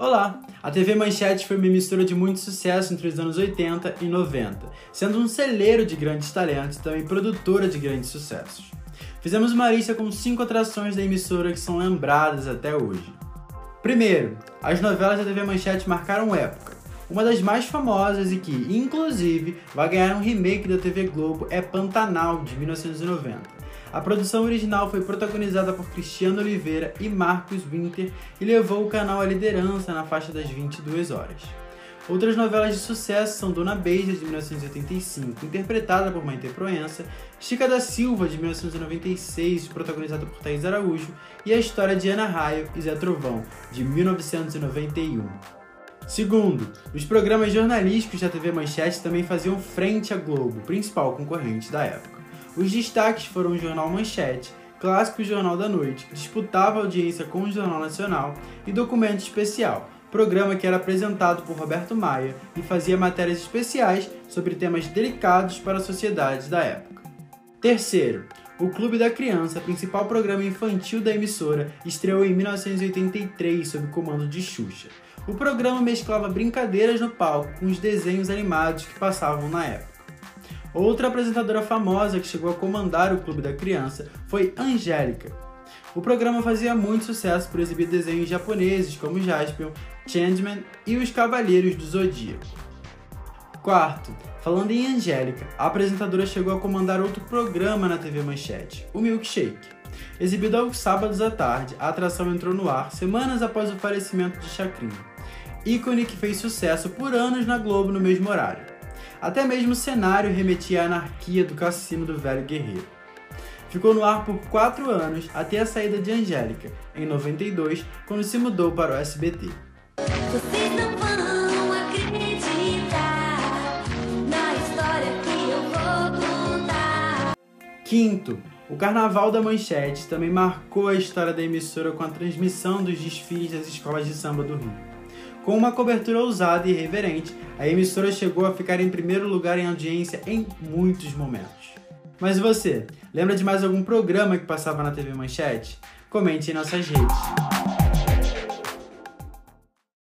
Olá! A TV Manchete foi uma emissora de muito sucesso entre os anos 80 e 90, sendo um celeiro de grandes talentos e também produtora de grandes sucessos. Fizemos uma lista com cinco atrações da emissora que são lembradas até hoje. Primeiro, as novelas da TV Manchete marcaram época. Uma das mais famosas e que, inclusive, vai ganhar um remake da TV Globo é Pantanal, de 1990. A produção original foi protagonizada por Cristiano Oliveira e Marcos Winter e levou o canal à liderança na faixa das 22 horas. Outras novelas de sucesso são Dona Beija, de 1985, interpretada por Maite Proença, Chica da Silva, de 1996, protagonizada por Thais Araújo, e A História de Ana Raio e Zé Trovão, de 1991. Segundo, os programas jornalísticos da TV Manchete também faziam frente à Globo, principal concorrente da época. Os destaques foram o Jornal Manchete, Clássico Jornal da Noite, que disputava audiência com o Jornal Nacional, e Documento Especial, programa que era apresentado por Roberto Maia e fazia matérias especiais sobre temas delicados para a sociedade da época. Terceiro, o Clube da Criança, principal programa infantil da emissora, estreou em 1983 sob comando de Xuxa. O programa mesclava brincadeiras no palco com os desenhos animados que passavam na época. Outra apresentadora famosa que chegou a comandar o Clube da Criança foi Angélica. O programa fazia muito sucesso por exibir desenhos japoneses como Jaspion, Changeman e os Cavaleiros do Zodíaco. Quarto, falando em Angélica, a apresentadora chegou a comandar outro programa na TV Manchete, o Milkshake. Exibido aos sábados à tarde, a atração entrou no ar semanas após o falecimento de Chacrinha, ícone que fez sucesso por anos na Globo no mesmo horário. Até mesmo o cenário remetia à anarquia do cassino do velho guerreiro. Ficou no ar por quatro anos até a saída de Angélica, em 92, quando se mudou para o SBT. Quinto, o Carnaval da Manchete também marcou a história da emissora com a transmissão dos desfiles das escolas de samba do Rio. Com uma cobertura ousada e irreverente, a emissora chegou a ficar em primeiro lugar em audiência em muitos momentos. Mas você, lembra de mais algum programa que passava na TV Manchete? Comente em nossas redes.